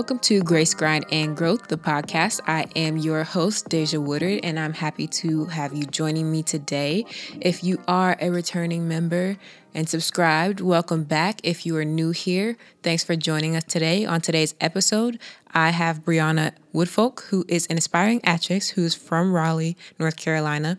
Welcome to Grace Grind and Growth, the podcast. I am your host, Deja Woodard, and I'm happy to have you joining me today. If you are a returning member and subscribed, welcome back. If you are new here, thanks for joining us today. On today's episode, I have Brianna Woodfolk, who is an aspiring actress who's from Raleigh, North Carolina.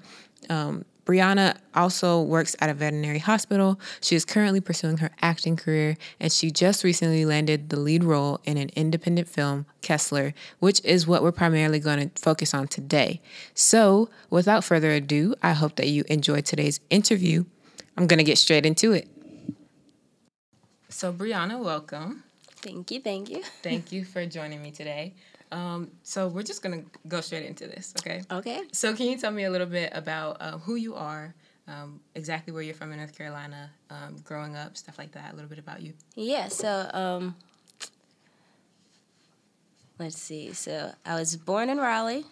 Um, Brianna also works at a veterinary hospital. She is currently pursuing her acting career, and she just recently landed the lead role in an independent film, Kessler, which is what we're primarily going to focus on today. So, without further ado, I hope that you enjoyed today's interview. I'm going to get straight into it. So, Brianna, welcome. Thank you, thank you. Thank you for joining me today. Um, so we're just gonna go straight into this, okay? Okay. So can you tell me a little bit about uh, who you are, um, exactly where you're from in North Carolina, um, growing up, stuff like that. A little bit about you. Yeah. So um, let's see. So I was born in Raleigh.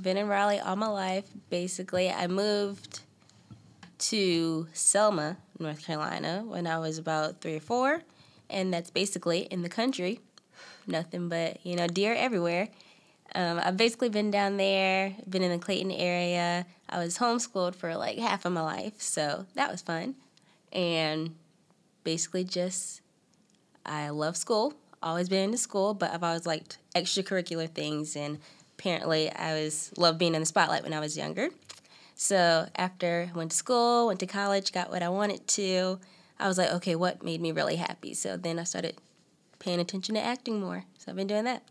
Been in Raleigh all my life. Basically, I moved to Selma, North Carolina, when I was about three or four, and that's basically in the country nothing but you know deer everywhere. Um, I've basically been down there, been in the Clayton area. I was homeschooled for like half of my life, so that was fun. And basically, just I love school. Always been into school, but I've always liked extracurricular things, and apparently, I was loved being in the spotlight when I was younger. So after I went to school, went to college, got what I wanted to, I was like, okay, what made me really happy? So then I started paying attention to acting more. So I've been doing that.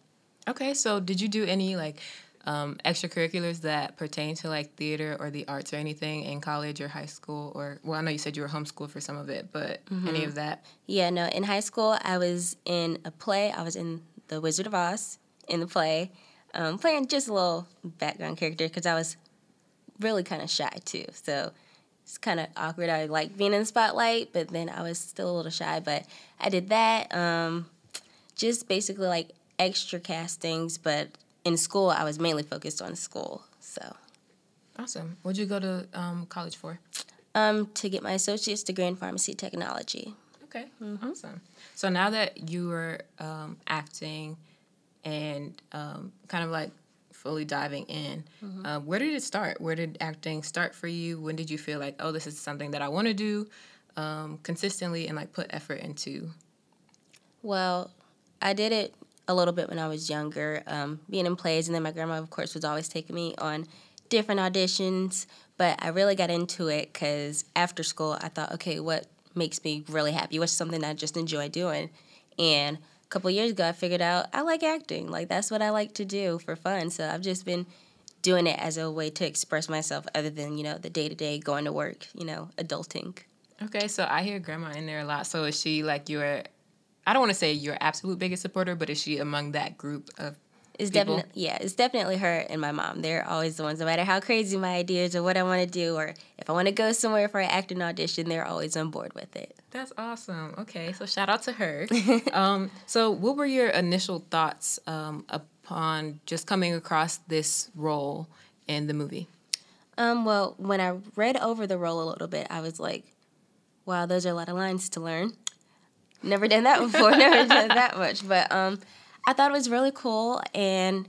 Okay, so did you do any like um, extracurriculars that pertain to like theater or the arts or anything in college or high school or well, I know you said you were homeschooled for some of it, but mm-hmm. any of that? Yeah, no. In high school, I was in a play. I was in The Wizard of Oz in the play, um, playing just a little background character because I was really kind of shy too. So it's kind of awkward. I like being in the spotlight, but then I was still a little shy. But I did that. Um, just basically like extra castings, but in school I was mainly focused on school. So awesome. What'd you go to um, college for? Um, to get my associate's degree in pharmacy technology. Okay, mm-hmm. awesome. So now that you are um, acting and um, kind of like fully diving in, mm-hmm. uh, where did it start? Where did acting start for you? When did you feel like, oh, this is something that I want to do um, consistently and like put effort into? Well, I did it a little bit when I was younger, um, being in plays, and then my grandma, of course, was always taking me on different auditions. But I really got into it because after school, I thought, okay, what makes me really happy? What's something I just enjoy doing? And a couple years ago, I figured out I like acting. Like that's what I like to do for fun. So I've just been doing it as a way to express myself, other than you know the day to day going to work, you know, adulting. Okay, so I hear grandma in there a lot. So is she like your I don't want to say your absolute biggest supporter, but is she among that group of it's definitely yeah, it's definitely her and my mom. They're always the ones, no matter how crazy my ideas or what I want to do, or if I want to go somewhere for an acting audition, they're always on board with it. That's awesome. Okay, so shout out to her. um, so, what were your initial thoughts um, upon just coming across this role in the movie? Um, well, when I read over the role a little bit, I was like, "Wow, those are a lot of lines to learn." Never done that before. Never done that much. But um, I thought it was really cool, and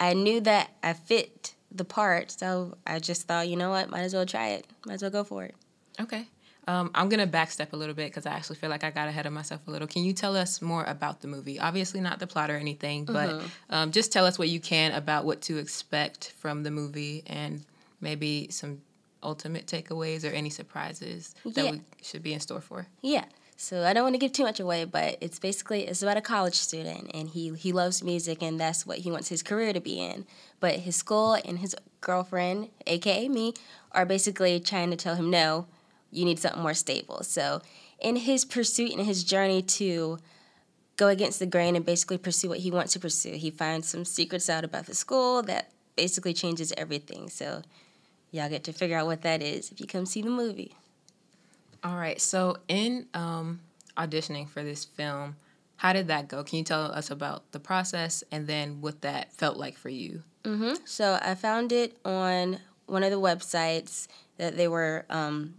I knew that I fit the part. So I just thought, you know what, might as well try it. Might as well go for it. Okay. Um, I'm gonna backstep a little bit because I actually feel like I got ahead of myself a little. Can you tell us more about the movie? Obviously, not the plot or anything, but mm-hmm. um, just tell us what you can about what to expect from the movie and maybe some ultimate takeaways or any surprises that yeah. we should be in store for. Yeah. So I don't want to give too much away, but it's basically it's about a college student and he he loves music and that's what he wants his career to be in. But his school and his girlfriend, aka me, are basically trying to tell him no, you need something more stable. So in his pursuit and his journey to go against the grain and basically pursue what he wants to pursue, he finds some secrets out about the school that basically changes everything. So y'all get to figure out what that is if you come see the movie. All right. So in um, auditioning for this film, how did that go? Can you tell us about the process and then what that felt like for you? Mm-hmm. So I found it on one of the websites that they were, um,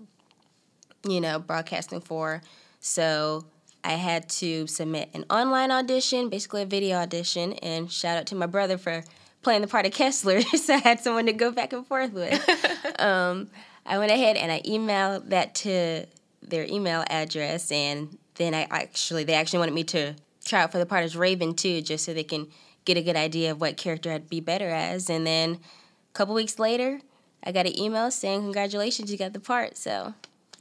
you know, broadcasting for. So I had to submit an online audition, basically a video audition, and shout out to my brother for playing the part of Kessler, so I had someone to go back and forth with. um, I went ahead and I emailed that to their email address, and then I actually they actually wanted me to try out for the part as Raven too, just so they can get a good idea of what character I'd be better as. And then a couple weeks later, I got an email saying congratulations, you got the part. So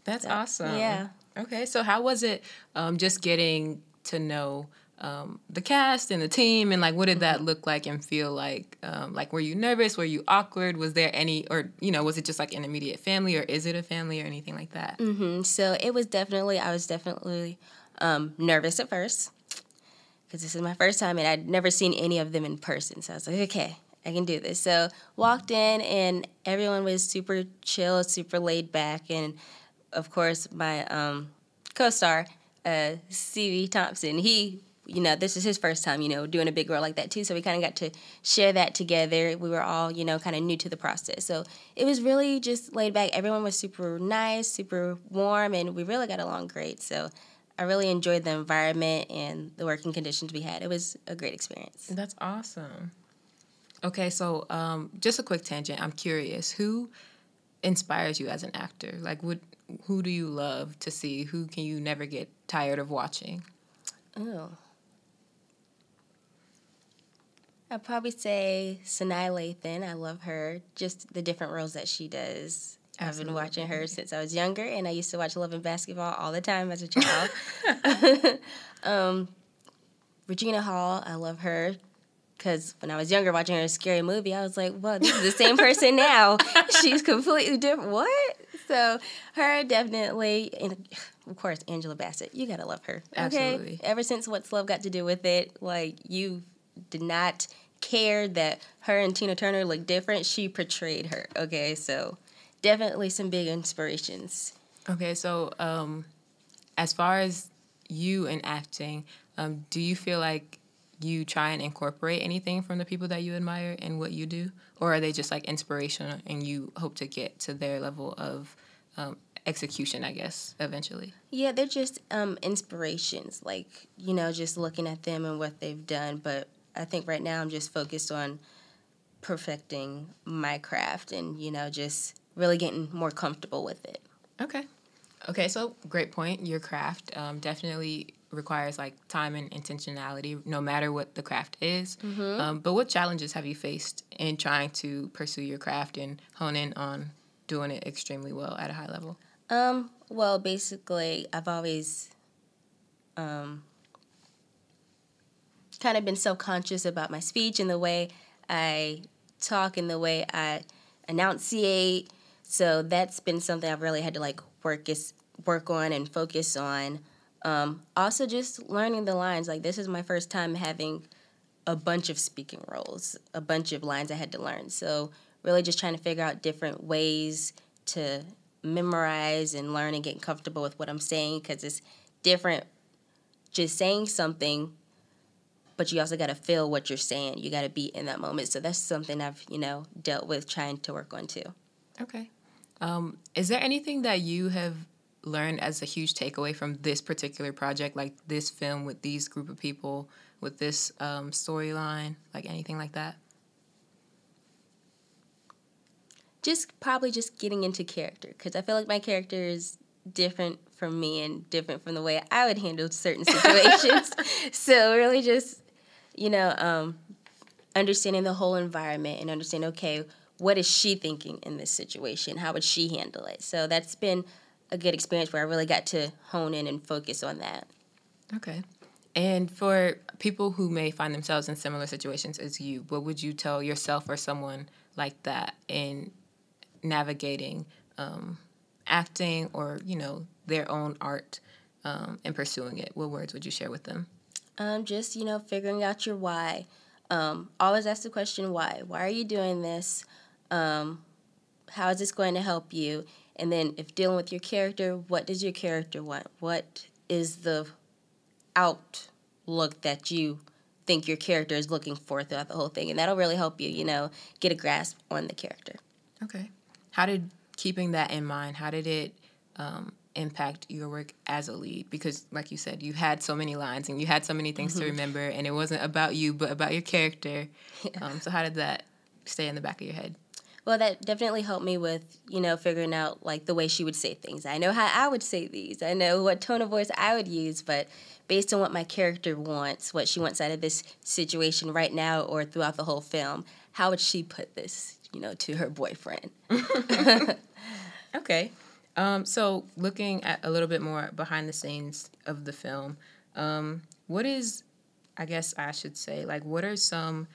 that's so, awesome. Yeah. Okay, so how was it um, just getting to know um, the cast and the team, and like what did that look like and feel like? Um, like, were you nervous? Were you awkward? Was there any, or you know, was it just like an immediate family, or is it a family, or anything like that? Mm-hmm. So it was definitely, I was definitely um, nervous at first because this is my first time and I'd never seen any of them in person. So I was like, okay, I can do this. So walked in and everyone was super chill, super laid back, and of course my um, co-star, uh, CV Thompson, he you know, this is his first time, you know, doing a big role like that too. So we kind of got to share that together. We were all, you know, kind of new to the process. So it was really just laid back. Everyone was super nice, super warm, and we really got along great. So I really enjoyed the environment and the working conditions we had. It was a great experience. That's awesome. Okay, so um, just a quick tangent. I'm curious, who inspires you as an actor? Like, what, who do you love to see? Who can you never get tired of watching? Oh. I'd probably say Sanaa Lathan. I love her. Just the different roles that she does. Absolutely. I've been watching her since I was younger, and I used to watch Love and Basketball all the time as a child. um, Regina Hall, I love her because when I was younger watching her scary movie, I was like, well, this is the same person now. She's completely different. What? So her definitely, and of course, Angela Bassett. You gotta love her. Okay? Absolutely. Ever since What's Love got to do with it, like you did not care that her and Tina Turner looked different. She portrayed her. Okay, so definitely some big inspirations. Okay, so um, as far as you and acting, um, do you feel like you try and incorporate anything from the people that you admire in what you do, or are they just like inspirational and you hope to get to their level of um, execution? I guess eventually. Yeah, they're just um, inspirations, like you know, just looking at them and what they've done. But I think right now I'm just focused on perfecting my craft and you know just really getting more comfortable with it. Okay. Okay, so great point. Your craft um, definitely requires like time and intentionality, no matter what the craft is. Mm-hmm. Um, but what challenges have you faced in trying to pursue your craft and hone in on doing it extremely well at a high level? Um, well, basically, I've always um, kind of been self conscious about my speech and the way I talk and the way I enunciate. So that's been something I've really had to like work is work on and focus on. Um, also, just learning the lines. Like this is my first time having a bunch of speaking roles, a bunch of lines I had to learn. So really, just trying to figure out different ways to memorize and learn and get comfortable with what I'm saying because it's different. Just saying something but you also got to feel what you're saying. You got to be in that moment. So that's something I've, you know, dealt with trying to work on too. Okay. Um, is there anything that you have learned as a huge takeaway from this particular project, like this film with these group of people, with this um, storyline, like anything like that? Just probably just getting into character because I feel like my character is different from me and different from the way I would handle certain situations. so really just you know, um, understanding the whole environment and understand, okay, what is she thinking in this situation? How would she handle it? So that's been a good experience where I really got to hone in and focus on that. Okay. And for people who may find themselves in similar situations as you, what would you tell yourself or someone like that in navigating um, acting or, you know, their own art um, and pursuing it? What words would you share with them? Um, just you know, figuring out your why. Um, always ask the question why. Why are you doing this? Um, how is this going to help you? And then, if dealing with your character, what does your character want? What is the outlook that you think your character is looking for throughout the whole thing? And that'll really help you, you know, get a grasp on the character. Okay. How did keeping that in mind? How did it um, impact your work as a lead? Because, like you said, you had so many lines and you had so many things mm-hmm. to remember, and it wasn't about you, but about your character. Yeah. Um, so, how did that stay in the back of your head? Well, that definitely helped me with, you know, figuring out like the way she would say things. I know how I would say these. I know what tone of voice I would use, but based on what my character wants, what she wants out of this situation right now or throughout the whole film, how would she put this, you know, to her boyfriend? okay. Um, so looking at a little bit more behind the scenes of the film, um, what is I guess I should say, like what are some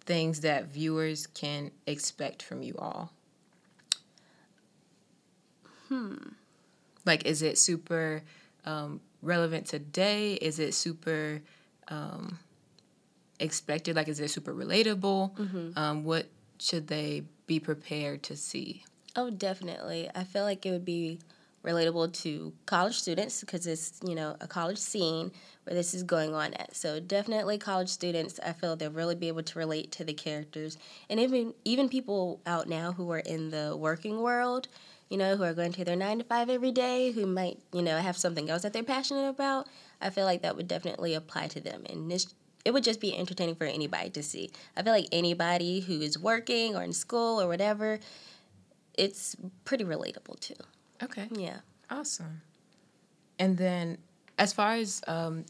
things that viewers can expect from you all? Hmm. Like, is it super um, relevant today? Is it super um, expected? Like, is it super relatable? Mm-hmm. Um, what should they be prepared to see? Oh, definitely. I feel like it would be relatable to college students because it's you know a college scene where this is going on at. So definitely college students, I feel they'll really be able to relate to the characters, and even even people out now who are in the working world, you know, who are going to their nine to five every day, who might you know have something else that they're passionate about. I feel like that would definitely apply to them, and this it would just be entertaining for anybody to see. I feel like anybody who is working or in school or whatever, it's pretty relatable too. Okay. Yeah. Awesome. And then, as far as um,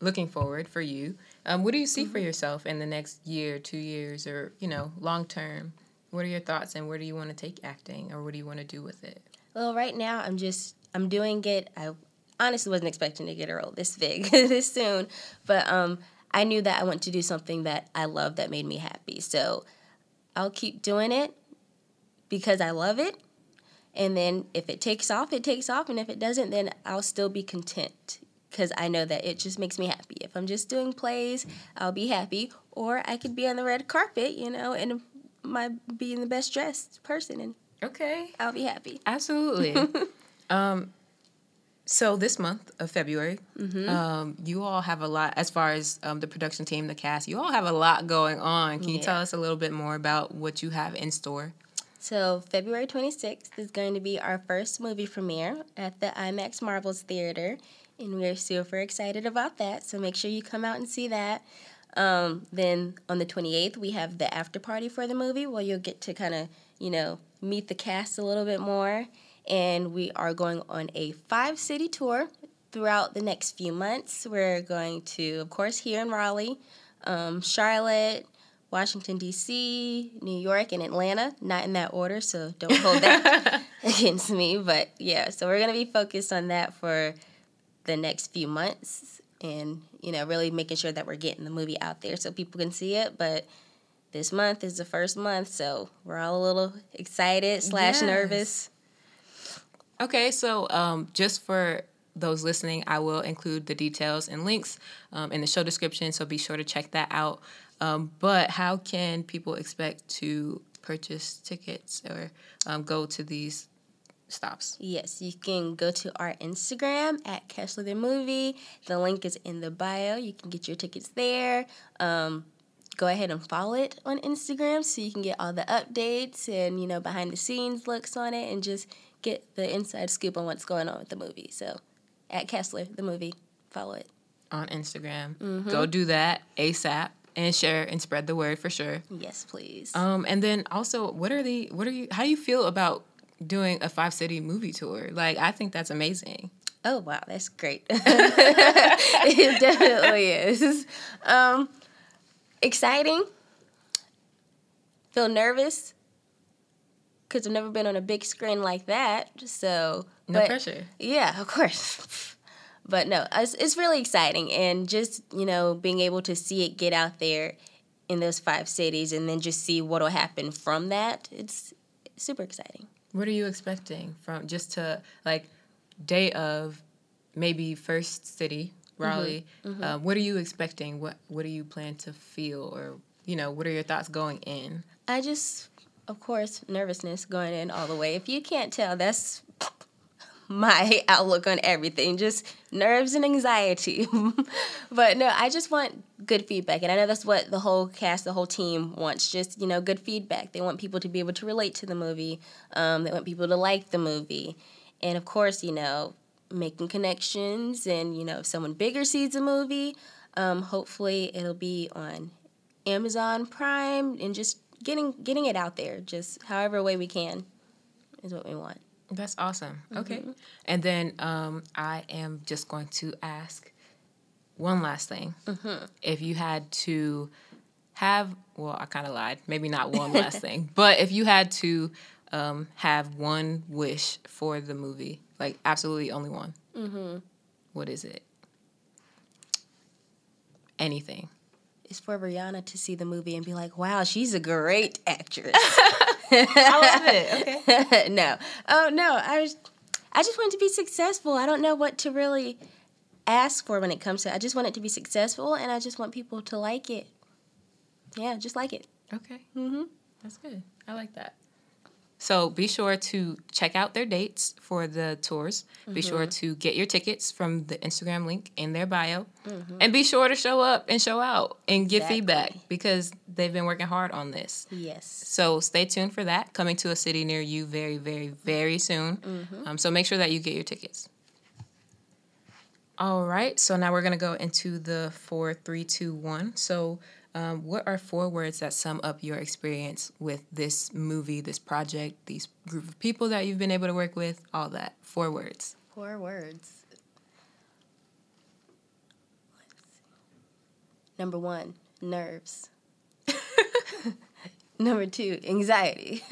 looking forward for you, um, what do you see mm-hmm. for yourself in the next year, two years, or you know, long term? What are your thoughts, and where do you want to take acting, or what do you want to do with it? Well, right now I'm just I'm doing it. I honestly wasn't expecting to get a role this big this soon, but um, I knew that I want to do something that I love that made me happy. So I'll keep doing it because I love it and then if it takes off, it takes off. And if it doesn't, then I'll still be content because I know that it just makes me happy. If I'm just doing plays, I'll be happy. Or I could be on the red carpet, you know, and my being the best dressed person and okay, I'll be happy. Absolutely. um, so this month of February, mm-hmm. um, you all have a lot as far as um, the production team, the cast. You all have a lot going on. Can you tell us a little bit more about what you have in store? So, February 26th is going to be our first movie premiere at the IMAX Marbles Theater, and we're super excited about that. So, make sure you come out and see that. Um, then on the 28th, we have the after party for the movie where you'll get to kind of, you know, meet the cast a little bit more. And we are going on a five city tour throughout the next few months. We're going to, of course, here in Raleigh, um, Charlotte, Washington, D.C., New York, and Atlanta. Not in that order, so don't hold that against me. But yeah, so we're going to be focused on that for the next few months and, you know, really making sure that we're getting the movie out there so people can see it. But this month is the first month, so we're all a little excited slash yes. nervous. Okay, so um, just for those listening, I will include the details and links um, in the show description, so be sure to check that out. Um, but how can people expect to purchase tickets or um, go to these stops? Yes, you can go to our Instagram at Kessler the Movie. The link is in the bio. You can get your tickets there. Um, go ahead and follow it on Instagram so you can get all the updates and you know behind the scenes looks on it and just get the inside scoop on what's going on with the movie. So at Kessler the Movie, follow it on Instagram. Mm-hmm. Go do that ASAP and share and spread the word for sure. Yes, please. Um, and then also, what are the what are you? How do you feel about doing a five city movie tour? Like, I think that's amazing. Oh wow, that's great. it definitely is. Um, exciting. Feel nervous because I've never been on a big screen like that. So no but, pressure. Yeah, of course. But no, it's, it's really exciting. And just, you know, being able to see it get out there in those five cities and then just see what will happen from that, it's super exciting. What are you expecting from just to like day of maybe first city. Raleigh? Mm-hmm. Mm-hmm. what are you expecting? What What do you plan to feel, or you know, what are your thoughts going in? I just, of course, nervousness going in all the way. If you can't tell, that's my outlook on everything just nerves and anxiety. But no i just want good feedback and i know that's what the whole cast the whole team wants just you know good feedback. They want people to be able to relate to the movie um, they want people to like the movie. And of course, you know, making connections and, you know, if someone bigger sees a movie, um, hopefully it'll be on Amazon Prime and just getting getting it out there, just however way we can is what we want. That's awesome. Okay. Mm-hmm. And then um, I am just going to ask one last thing. Mm-hmm. If you had to have, well, I kind of lied. Maybe not one last thing, but if you had to um, have one wish for the movie, like absolutely only one, mm-hmm. what is it? Anything. It's for Rihanna to see the movie and be like, wow, she's a great actress. I love it. Okay. no. Oh no. I was I just want it to be successful. I don't know what to really ask for when it comes to I just want it to be successful and I just want people to like it. Yeah, just like it. Okay. Mm-hmm. That's good. I like that. So be sure to check out their dates for the tours. Mm-hmm. Be sure to get your tickets from the Instagram link in their bio. Mm-hmm. And be sure to show up and show out and give exactly. feedback because they've been working hard on this. Yes. So stay tuned for that. Coming to a city near you very, very, very soon. Mm-hmm. Um, so make sure that you get your tickets. All right. So now we're going to go into the four, three, two, one. So um, what are four words that sum up your experience with this movie, this project, these group of people that you've been able to work with, all that? Four words. Four words. Number one, nerves. Number two, anxiety.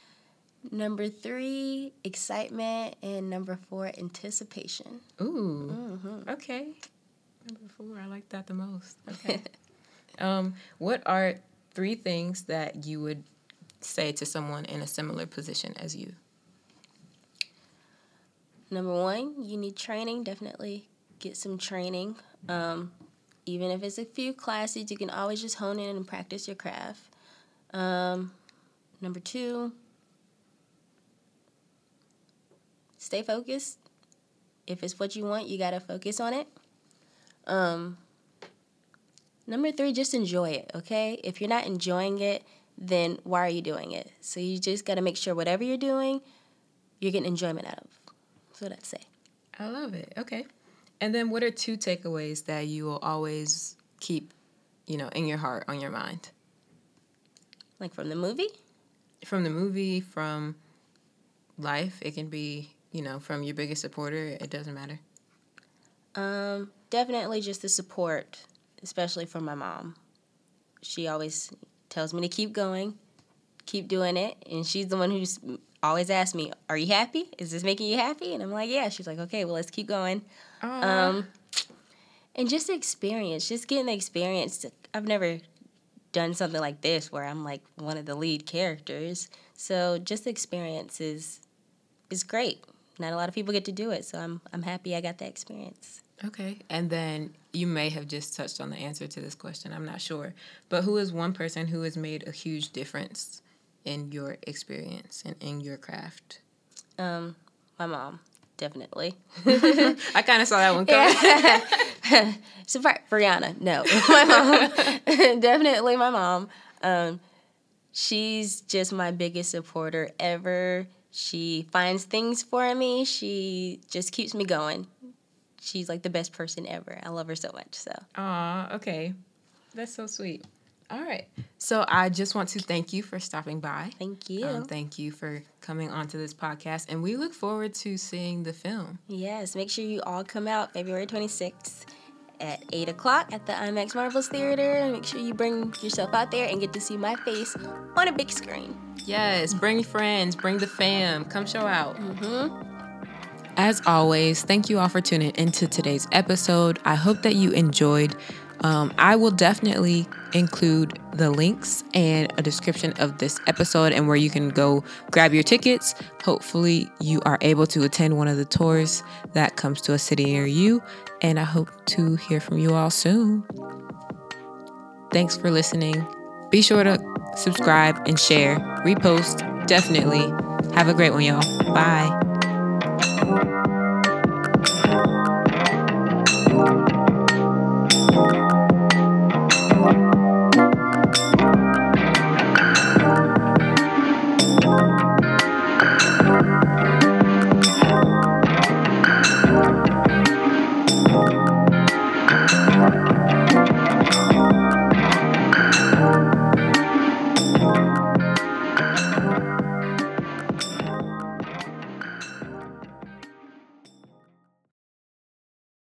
number three, excitement. And number four, anticipation. Ooh. Mm-hmm. Okay. Number four, I like that the most. Okay. Um, what are three things that you would say to someone in a similar position as you? Number one, you need training. Definitely get some training. Um, even if it's a few classes, you can always just hone in and practice your craft. Um, number two, stay focused. If it's what you want, you got to focus on it. Um, Number three, just enjoy it, okay? If you're not enjoying it, then why are you doing it? So you just got to make sure whatever you're doing, you're getting enjoyment out of. That's what I'd say. I love it. Okay. And then what are two takeaways that you will always keep, you know, in your heart, on your mind? Like from the movie? From the movie, from life. It can be, you know, from your biggest supporter. It doesn't matter. Um, definitely just the support especially from my mom. She always tells me to keep going, keep doing it, and she's the one who's always asks me, "Are you happy? Is this making you happy?" And I'm like, "Yeah." She's like, "Okay, well, let's keep going." Um, and just experience, just getting the experience. I've never done something like this where I'm like one of the lead characters. So just the experience is is great. Not a lot of people get to do it, so I'm I'm happy I got that experience. Okay. And then you may have just touched on the answer to this question. I'm not sure. But who is one person who has made a huge difference in your experience and in your craft? Um, my mom, definitely. I kind of saw that one coming. so for Brianna, no. my mom. definitely my mom. Um, she's just my biggest supporter ever. She finds things for me. She just keeps me going she's like the best person ever. I love her so much. So. Aw, okay. That's so sweet. All right. So I just want to thank you for stopping by. Thank you. Um, thank you for coming onto this podcast. And we look forward to seeing the film. Yes. Make sure you all come out February 26th at 8 o'clock at the IMAX Marbles Theater. And make sure you bring yourself out there and get to see my face on a big screen. Yes. Bring friends, bring the fam. Come show out. Mm-hmm. As always, thank you all for tuning into today's episode. I hope that you enjoyed. Um, I will definitely include the links and a description of this episode and where you can go grab your tickets. Hopefully, you are able to attend one of the tours that comes to a city near you. And I hope to hear from you all soon. Thanks for listening. Be sure to subscribe and share, repost, definitely. Have a great one, y'all. Bye.